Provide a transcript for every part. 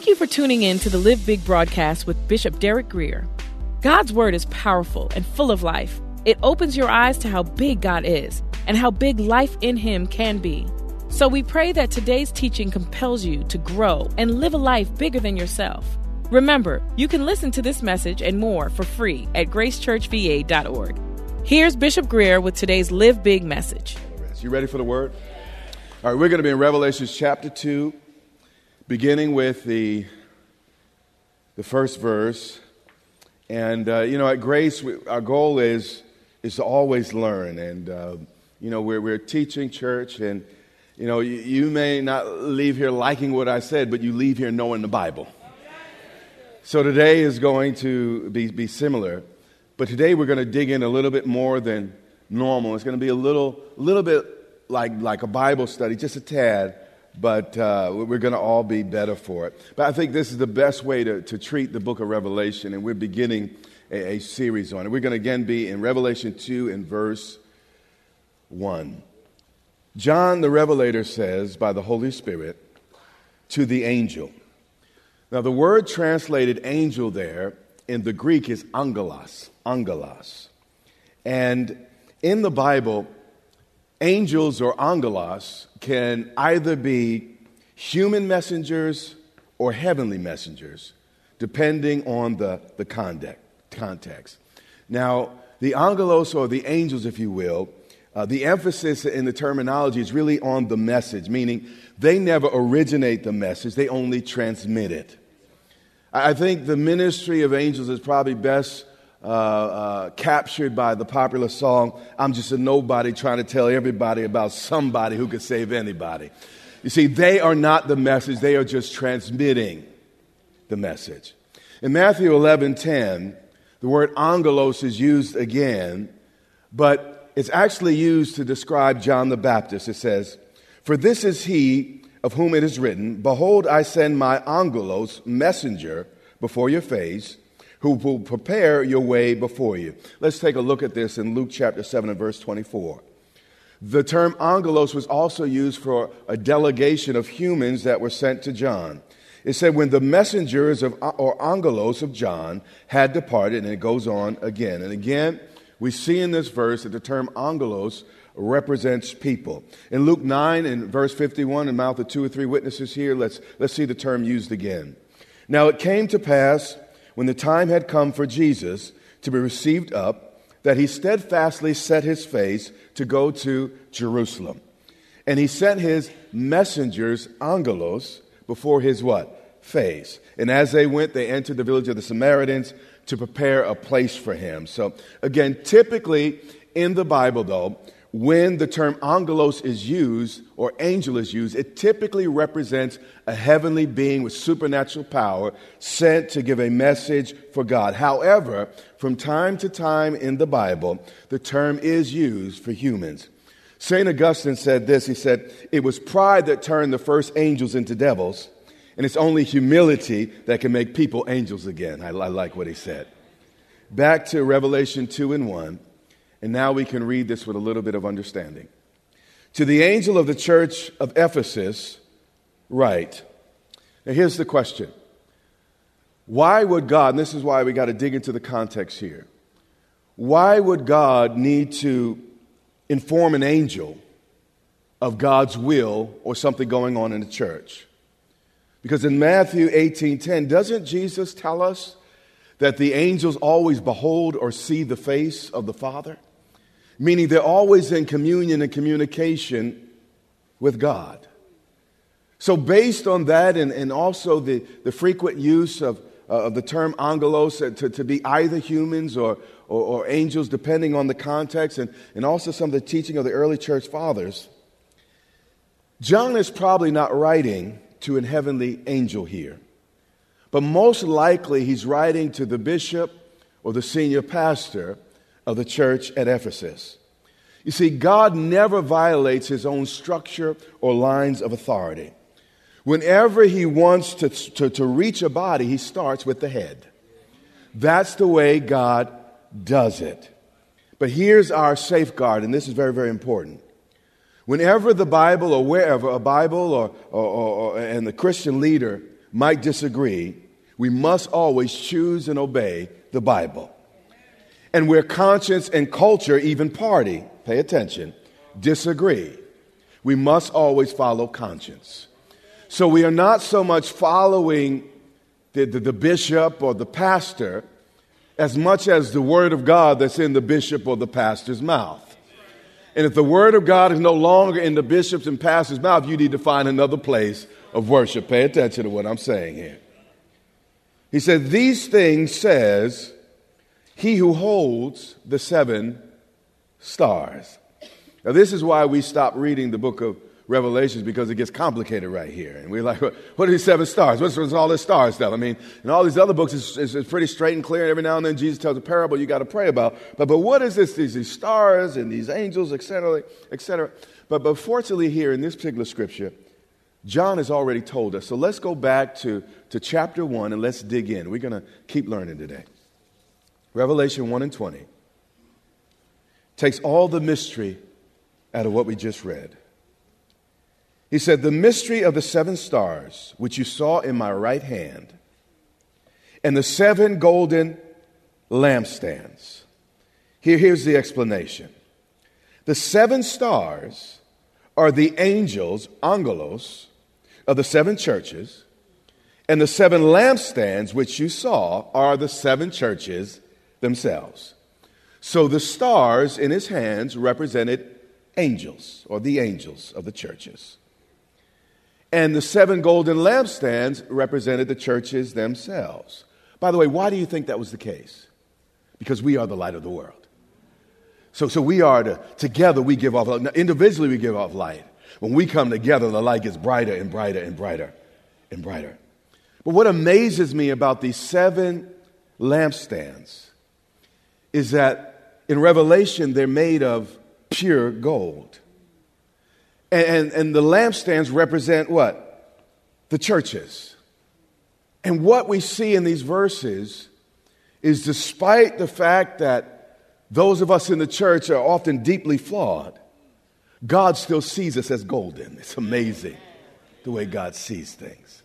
Thank you for tuning in to the Live Big broadcast with Bishop Derek Grier. God's Word is powerful and full of life. It opens your eyes to how big God is and how big life in Him can be. So we pray that today's teaching compels you to grow and live a life bigger than yourself. Remember, you can listen to this message and more for free at gracechurchva.org. Here's Bishop Grier with today's Live Big message. You ready for the word? All right, we're going to be in Revelations chapter 2, beginning with the, the first verse. And, uh, you know, at Grace, we, our goal is, is to always learn. And, uh, you know, we're, we're teaching church, and, you know, you, you may not leave here liking what I said, but you leave here knowing the Bible. So today is going to be, be similar, but today we're going to dig in a little bit more than normal. It's going to be a little, little bit like, like a Bible study, just a tad, but uh, we're going to all be better for it. But I think this is the best way to, to treat the book of Revelation, and we're beginning a, a series on it. We're going to again be in Revelation 2 and verse 1. John the Revelator says, by the Holy Spirit, to the angel. Now, the word translated angel there in the Greek is angelos, angelos. And in the Bible, angels or angelos can either be human messengers or heavenly messengers, depending on the, the context. Now, the angelos or the angels, if you will, uh, the emphasis in the terminology is really on the message, meaning they never originate the message, they only transmit it. I think the ministry of angels is probably best uh, uh, captured by the popular song, I'm just a nobody trying to tell everybody about somebody who could save anybody. You see, they are not the message, they are just transmitting the message. In Matthew 11 10, the word angelos is used again, but it's actually used to describe John the Baptist. It says, For this is he of whom it is written, Behold, I send my angelos, messenger, before your face, who will prepare your way before you. Let's take a look at this in Luke chapter 7 and verse 24. The term angelos was also used for a delegation of humans that were sent to John. It said, when the messengers of, or angelos of John had departed, and it goes on again. And again, we see in this verse that the term angelos represents people. In Luke 9 and verse 51, in mouth of two or three witnesses here, let's, let's see the term used again. Now it came to pass, when the time had come for Jesus to be received up, that he steadfastly set his face to go to Jerusalem. And he sent his messengers, angelos, before his what? Face. And as they went, they entered the village of the Samaritans to prepare a place for him. So again, typically in the Bible, though, when the term angelos is used or angel is used, it typically represents a heavenly being with supernatural power sent to give a message for God. However, from time to time in the Bible, the term is used for humans. St. Augustine said this he said, It was pride that turned the first angels into devils, and it's only humility that can make people angels again. I, I like what he said. Back to Revelation 2 and 1. And now we can read this with a little bit of understanding. To the angel of the church of Ephesus, write. Now, here's the question Why would God, and this is why we got to dig into the context here, why would God need to inform an angel of God's will or something going on in the church. Because in Matthew 18:10, doesn't Jesus tell us that the angels always behold or see the face of the Father? Meaning they're always in communion and communication with God. So, based on that, and, and also the, the frequent use of, uh, of the term angelos to, to be either humans or, or, or angels, depending on the context, and, and also some of the teaching of the early church fathers, John is probably not writing to an heavenly angel here, but most likely he's writing to the bishop or the senior pastor of the church at Ephesus. You see, God never violates his own structure or lines of authority. Whenever he wants to, to, to, reach a body, he starts with the head. That's the way God does it. But here's our safeguard, and this is very, very important. Whenever the Bible or wherever a Bible or, or, or, and the Christian leader might disagree, we must always choose and obey the Bible. And where conscience and culture, even party, pay attention, disagree, we must always follow conscience. So we are not so much following the, the, the, bishop or the pastor as much as the word of God that's in the bishop or the pastor's mouth. And if the word of God is no longer in the bishop's and pastor's mouth, you need to find another place of worship. Pay attention to what I'm saying here. He said, These things says he who holds the seven stars. Now, this is why we stop reading the book of Revelations because it gets complicated right here. And we're like, what are these seven stars? What's, what's all this star stuff? I mean, in all these other books, it's, it's, pretty straight and clear. And every now and then, Jesus tells a parable you got to pray about. But, but what is this? These, these stars and these angels, etc., etc. But, but fortunately, here in this particular scripture, John has already told us. So let's go back to, to chapter 1 and let's dig in. We're going to keep learning today. Revelation 1 and 20 takes all the mystery out of what we just read. He said, The mystery of the seven stars, which you saw in my right hand, and the seven golden lampstands. Here, here's the explanation the seven stars are the angels, angelos, of the seven churches, and the seven lampstands which you saw are the seven churches themselves. So the stars in his hands represented angels, or the angels of the churches. And the seven golden lampstands represented the churches themselves. By the way, why do you think that was the case? Because we are the light of the world. So, so we are to, together we give off, individually we give off light. When we come together, the light gets brighter and brighter and brighter and brighter. But what amazes me about these seven lampstands is that in Revelation they're made of pure gold. And, and the lampstands represent what? The churches. And what we see in these verses is despite the fact that those of us in the church are often deeply flawed, God still sees us as golden. It's amazing the way God sees things.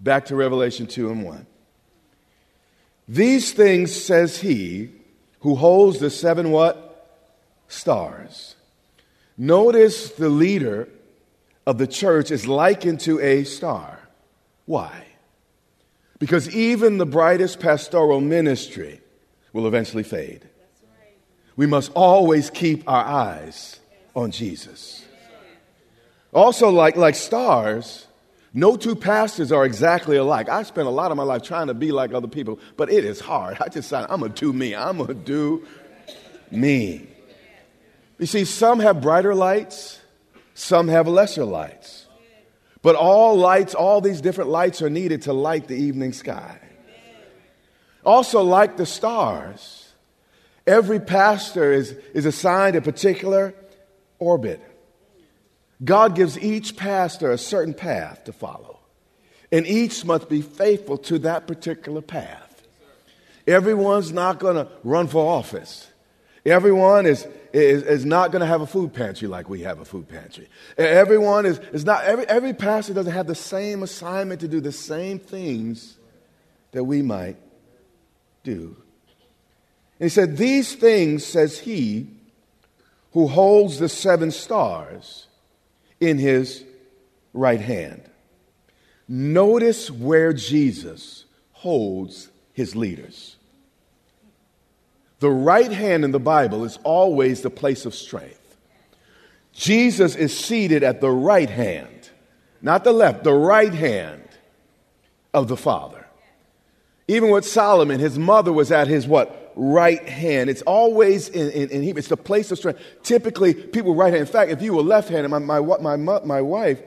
Back to Revelation 2 and 1. These things says he who holds the seven what? Stars. Notice the leader of the church is likened to a star. Why? Because even the brightest pastoral ministry will eventually fade. We must always keep our eyes on Jesus. Also, like, like stars, no two pastors are exactly alike. I spent a lot of my life trying to be like other people, but it is hard. I just decided I'm going to do me. I'm going to do me. You see, some have brighter lights, some have lesser lights. But all lights, all these different lights are needed to light the evening sky. Also, like the stars, every pastor is, is assigned a particular orbit. God gives each pastor a certain path to follow, and each must be faithful to that particular path. Everyone's not going to run for office. Everyone is, is, is not going to have a food pantry like we have a food pantry. Everyone is, is not, every, every pastor doesn't have the same assignment to do the same things that we might do. And he said, These things, says he, who holds the seven stars in his right hand. Notice where Jesus holds his leaders. The right hand in the Bible is always the place of strength. Jesus is seated at the right hand, not the left, the right hand of the Father. Even with Solomon, his mother was at his what? Right hand. It's always in, in, in Hebrew. It's the place of strength. Typically, people right hand. In fact, if you were left handed, my, my, my, my wife,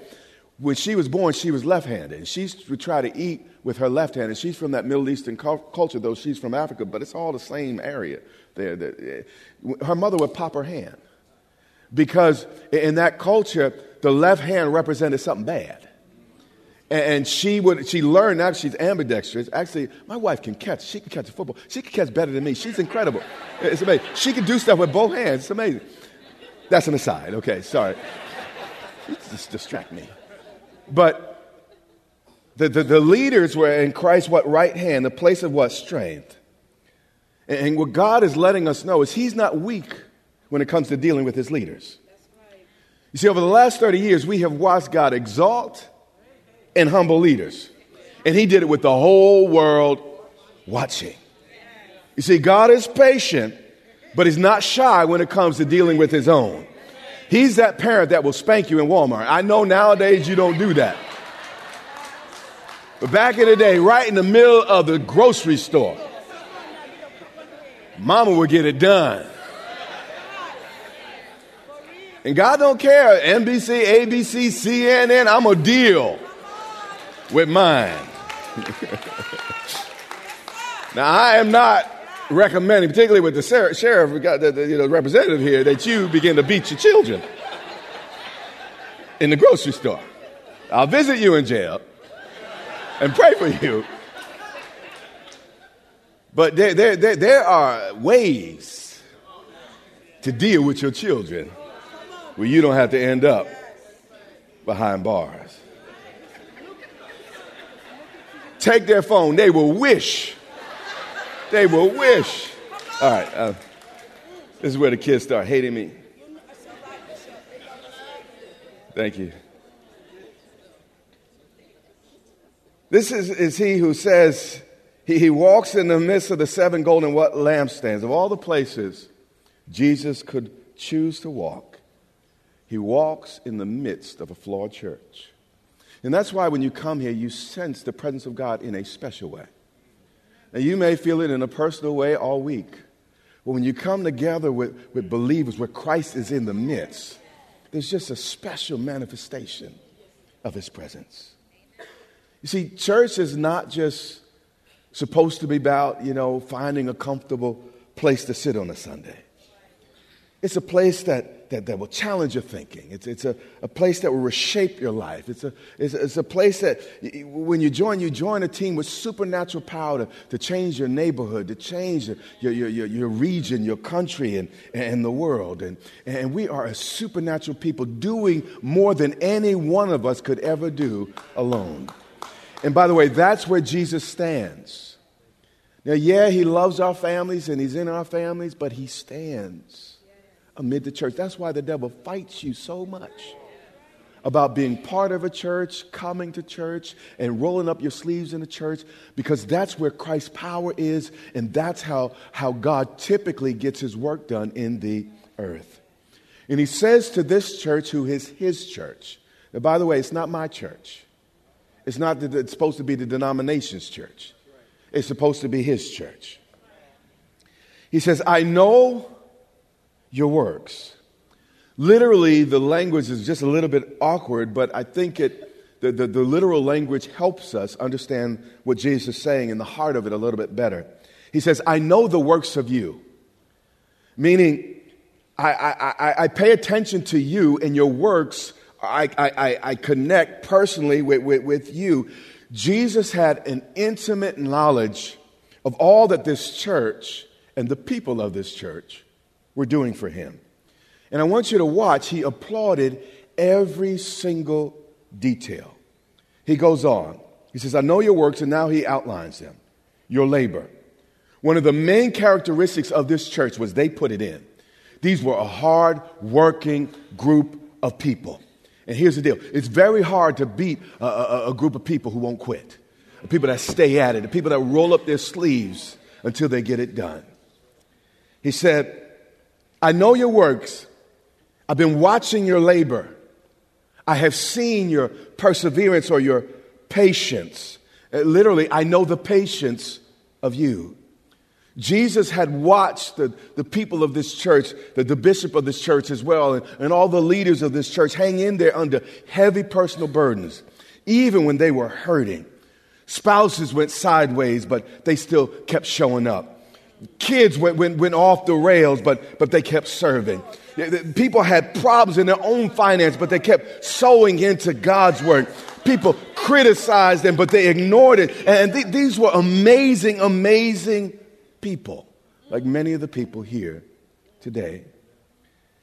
when she was born, she was left handed. And She would try to eat with her left hand. And she's from that Middle Eastern culture, though she's from Africa, but it's all the same area there. Eh, her mother would pop her hand because in that culture, the left hand represented something bad. And she would, she learned now she's ambidextrous. Actually, my wife can catch. She can catch a football. She can catch better than me. She's incredible. It's amazing. She can do stuff with both hands. It's amazing. That's an aside. Okay, sorry. Just distract me. But the, the, the leaders were in Christ's what right hand, the place of what strength. And, and what God is letting us know is He's not weak when it comes to dealing with His leaders. You see, over the last 30 years, we have watched God exalt and humble leaders. And he did it with the whole world watching. You see, God is patient, but he's not shy when it comes to dealing with his own. He's that parent that will spank you in Walmart. I know nowadays you don't do that. But back in the day, right in the middle of the grocery store, mama would get it done. And God don't care. NBC, ABC, CNN, I'm a deal with mine. now, I am not recommending, particularly with the sheriff, we got the, the you know, representative here, that you begin to beat your children in the grocery store. I'll visit you in jail and pray for you. But there, there, there, there are ways to deal with your children where you don't have to end up behind bars take their phone. They will wish. They will wish. All right. Uh, this is where the kids start hating me. Thank you. This is, is he who says, he, he walks in the midst of the seven golden what lampstands. Of all the places Jesus could choose to walk, he walks in the midst of a flawed church. And that's why when you come here, you sense the presence of God in a special way. And you may feel it in a personal way all week, but when you come together with, with believers where Christ is in the midst, there's just a special manifestation of his presence. You see, church is not just supposed to be about, you know, finding a comfortable place to sit on a Sunday. It's a place that, that, that will challenge your thinking. It's, it's a, a place that will reshape your life. It's a, it's, it's a place that when you join, you join a team with supernatural power to, to change your neighborhood, to change your, your, your, your region, your country, and, and the world. And, and we are a supernatural people doing more than any one of us could ever do alone. And by the way, that's where Jesus stands. Now, yeah, he loves our families and he's in our families, but he stands amid the church. That's why the devil fights you so much about being part of a church, coming to church, and rolling up your sleeves in the church, because that's where Christ's power is, and that's how, how God typically gets his work done in the earth. And he says to this church, who is his church, now, by the way, it's not my church. It's not that it's supposed to be the denomination's church. It's supposed to be his church. He says, I know your works. Literally, the language is just a little bit awkward, but I think it, the, the, the literal language helps us understand what Jesus is saying in the heart of it a little bit better. He says, I know the works of you, meaning I, I, I, pay attention to you and your works. I, I, I connect personally with, with, with you. Jesus had an intimate knowledge of all that this church and the people of this church were doing for him. And I want you to watch, he applauded every single detail. He goes on. He says, I know your works, and now he outlines them. Your labor. One of the main characteristics of this church was they put it in. These were a hard working group of people. And here's the deal it's very hard to beat a, a, a group of people who won't quit, the people that stay at it, the people that roll up their sleeves until they get it done. He said, I know your works. I've been watching your labor. I have seen your perseverance or your patience. Uh, literally, I know the patience of you. Jesus had watched the, the people of this church, the, the bishop of this church as well, and, and all the leaders of this church hang in there under heavy personal burdens, even when they were hurting. Spouses went sideways, but they still kept showing up. Kids went, went, went off the rails, but, but they kept serving. People had problems in their own finance, but they kept sowing into God's work. People criticized them, but they ignored it. And th- these were amazing, amazing people, like many of the people here today.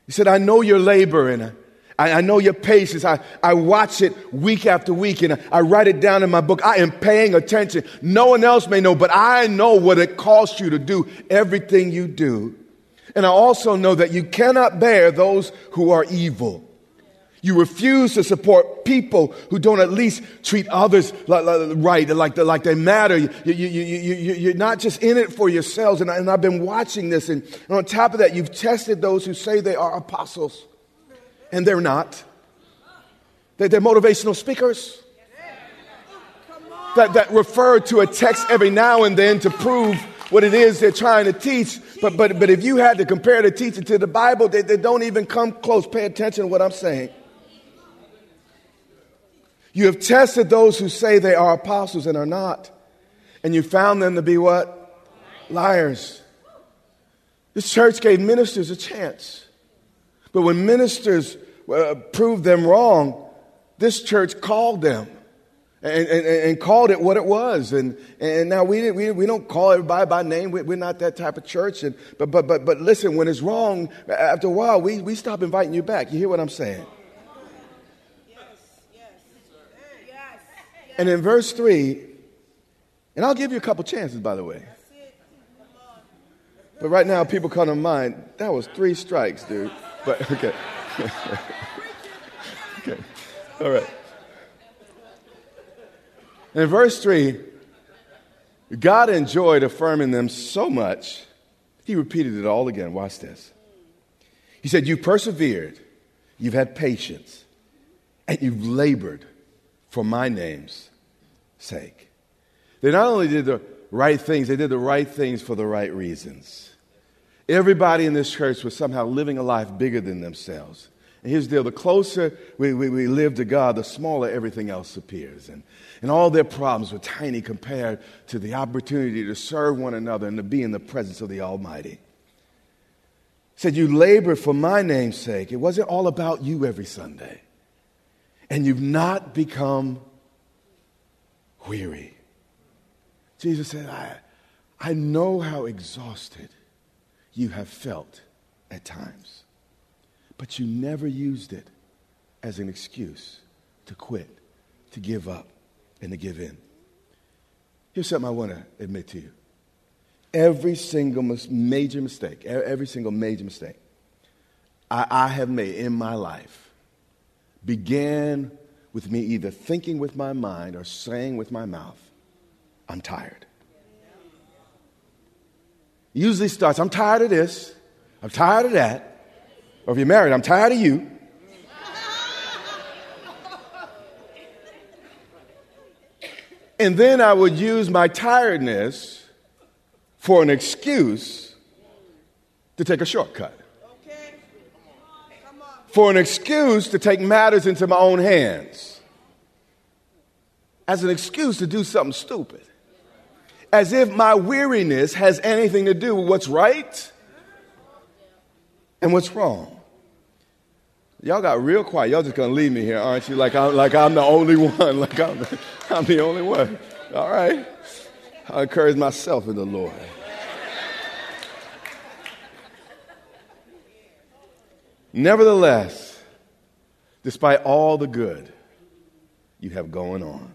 He said, I know your labor and I, I know your patience. I, I watch it week after week and I, I write it down in my book. I am paying attention. No one else may know, but I know what it costs you to do everything you do. And I also know that you cannot bear those who are evil. You refuse to support people who don't at least treat others right, like, like they matter. You, you, you, you, you're not just in it for yourselves. And, I, and I've been watching this. And, and on top of that, you've tested those who say they are apostles, and they're not. They're, they're motivational speakers that, that refer to a text every now and then to prove what it is they're trying to teach. But, but, but if you had to compare the teaching to the Bible, they, they don't even come close. Pay attention to what I'm saying. You have tested those who say they are apostles and are not. And you found them to be what? Liars. This church gave ministers a chance. But when ministers uh, proved them wrong, this church called them and, and, and, called it what it was. And, and now we, we, we don't call everybody by name. We, are not that type of church. And, but, but, but, but listen, when it's wrong, after a while, we, we stop inviting you back. You hear what I'm saying? Yes, yes, yes, and in verse 3, and I'll give you a couple chances, by the way. But right now, people come to mind, that was three strikes, dude. But, okay. okay. All right. In verse 3, God enjoyed affirming them so much, he repeated it all again. Watch this. He said, You've persevered, you've had patience, and you've labored for my name's sake. They not only did the right things, they did the right things for the right reasons. Everybody in this church was somehow living a life bigger than themselves. And here's the deal the closer we, we, we live to God, the smaller everything else appears. And, and all their problems were tiny compared to the opportunity to serve one another and to be in the presence of the Almighty. He said, You labor for my name's sake. It wasn't all about you every Sunday. And you've not become weary. Jesus said, I, I know how exhausted you have felt at times, but you never used it as an excuse to quit, to give up, and to give in. Here's something I want to admit to you. Every single major mistake, every single major mistake I, I have made in my life began with me either thinking with my mind or saying with my mouth, I'm tired. Usually starts, I'm tired of this, I'm tired of that. Or if you're married, I'm tired of you. And then I would use my tiredness for an excuse to take a shortcut for an excuse to take matters into my own hands, as an excuse to do something stupid, as if my weariness has anything to do with what's right and what's wrong. Y'all got real quiet. Y'all just gonna leave me here, aren't you? Like I'm, like I'm the only one. Like I'm, I'm the only one. All right. I encourage myself in the Lord. Nevertheless, despite all the good you have going on,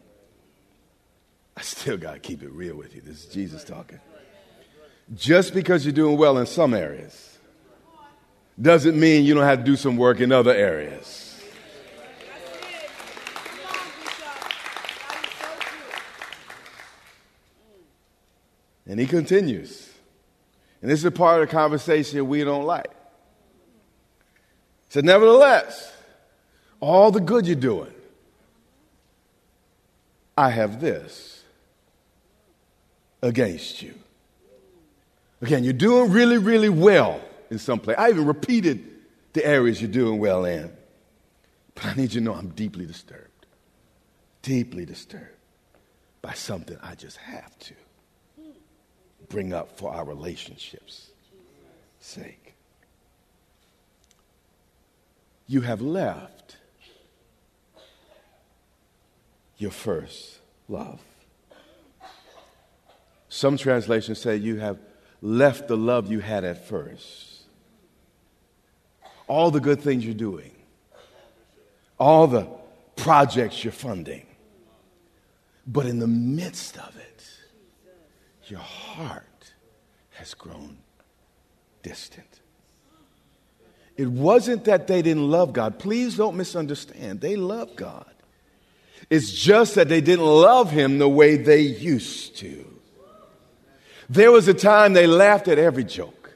I still got to keep it real with you. This is Jesus talking. Just because you're doing well in some areas doesn't mean you don't have to do some work in other areas. And he continues. And this is a part of the conversation we don't like. So, nevertheless, all the good you're doing, I have this against you. Again, you're doing really, really well in some place. I even repeated the areas you're doing well in. But I need you to know I'm deeply disturbed, deeply disturbed by something I just have to bring up for our relationships' sake. You have left your first love. Some translations say you have left the love you had at first. All the good things you're doing, all the projects you're funding. But in the midst of it, your heart has grown distant. It wasn't that they didn't love God. Please don't misunderstand. They love God. It's just that they didn't love Him the way they used to. There was a time they laughed at every joke.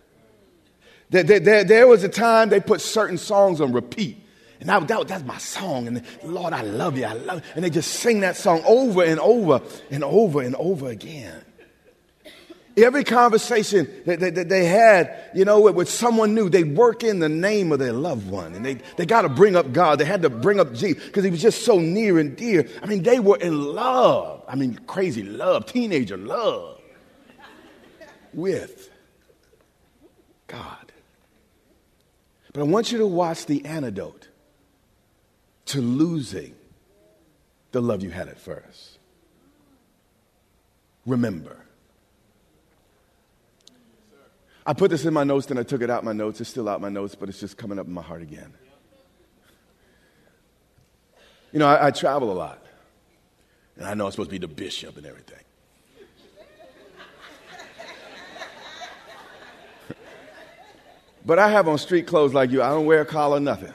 There, there, there was a time they put certain songs on repeat. And that, that, that's my song. And Lord, I love you. I love you. And they just sing that song over and over and over and over again. Every conversation that, that, that they had, you know, with, with, someone new, they work in the name of their loved one. And they, they got to bring up God. They had to bring up Jesus because he was just so near and dear. I mean, they were in love. I mean, crazy love, teenager love with God. But I want you to watch the antidote to losing the love you had at first. Remember. I put this in my notes, then I took it out my notes. It's still out my notes, but it's just coming up in my heart again. You know, I, I travel a lot. And I know I'm supposed to be the bishop and everything. But I have on street clothes like you. I don't wear a collar, nothing.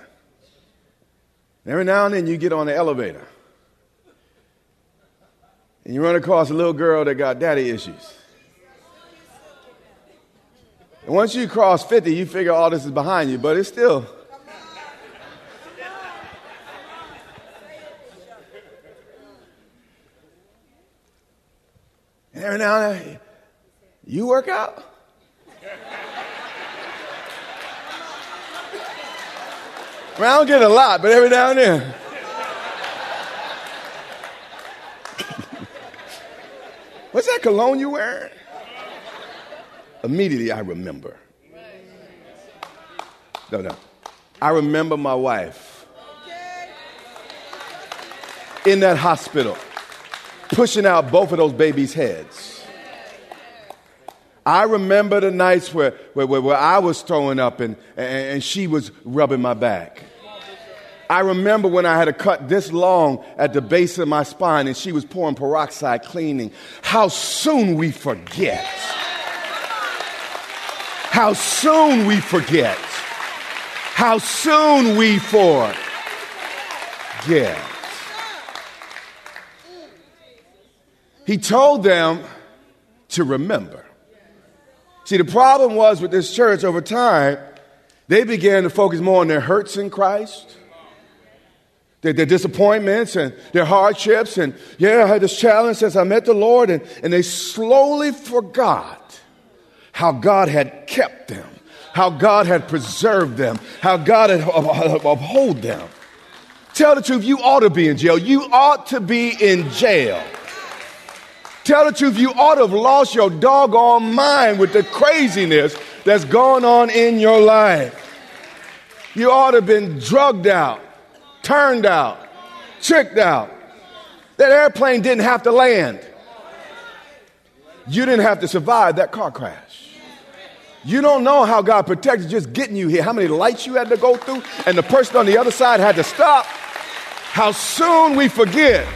Every now and then you get on the elevator and you run across a little girl that got daddy issues. And once you cross 50, you figure all this is behind you, but it's still. And every now and then, you work out? I, don't get a lot, but every now and then. What's that cologne you wearing? Immediately I remember. No, no. I remember my wife in that hospital pushing out both of those babies' heads. I remember the nights where, where, where, I was throwing up and, and she was rubbing my back. I remember when I had a cut this long at the base of my spine and she was pouring peroxide cleaning. How soon we forget. How soon we forget. How soon we forget. He told them to remember. See, the problem was with this church over time, they began to focus more on their hurts in Christ, their, their disappointments and their hardships. And yeah, I had this challenge since I met the Lord, and, and they slowly forgot how God had kept them, how God had preserved them, how God had uh, uh, uh, uphold them. Tell the truth, you ought to be in jail. You ought to be in jail. Tell the truth, you ought to have lost your doggone mind with the craziness that's going on in your life. You ought to have been drugged out, turned out, tricked out. That airplane didn't have to land. You didn't have to survive that car crash. You don't know how God protected just getting you here, how many lights you had to go through, and the person on the other side had to stop. How soon we forget.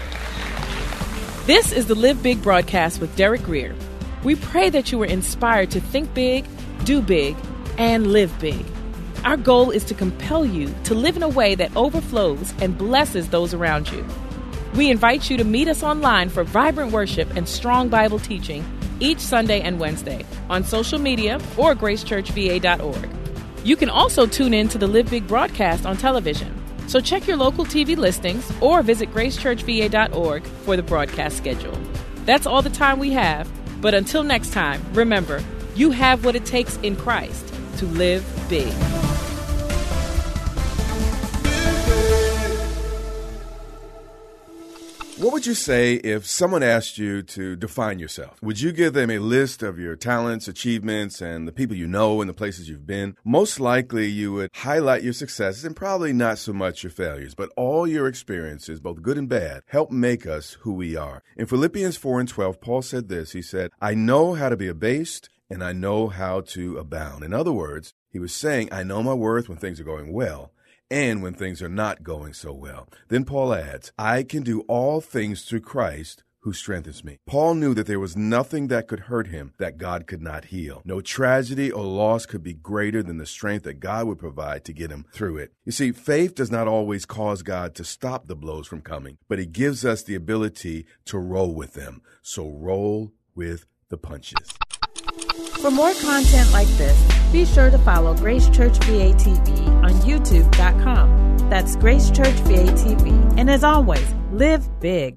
This is the Live Big broadcast with Derek Grier. We pray that you were inspired to think big, do big, and live big. Our goal is to compel you to live in a way that overflows and blesses those around you. We invite you to meet us online for vibrant worship and strong Bible teaching each Sunday and Wednesday on social media or gracechurchva.org. You can also tune in to the Live Big broadcast on television. So check your local TV listings or visit gracechurchva.org for the broadcast schedule. That's all the time we have, but until next time, remember, you have what it takes in Christ to live big. What would you say if someone asked you to define yourself? Would you give them a list of your talents, achievements, and the people you know and the places you've been? Most likely you would highlight your successes and probably not so much your failures, but all your experiences, both good and bad, help make us who we are. In Philippians 4 and 12, Paul said this. He said, I know how to be abased and I know how to abound. In other words, he was saying, I know my worth when things are going well and when things are not going so well. Then Paul adds, I can do all things through Christ who strengthens me. Paul knew that there was nothing that could hurt him that God could not heal. No tragedy or loss could be greater than the strength that God would provide to get him through it. You see, faith does not always cause God to stop the blows from coming, but it gives us the ability to roll with them. So roll with the punches. For more content like this, be sure to follow Grace Church VA TV on YouTube.com. That's Grace Church VA TV. And as always, live big.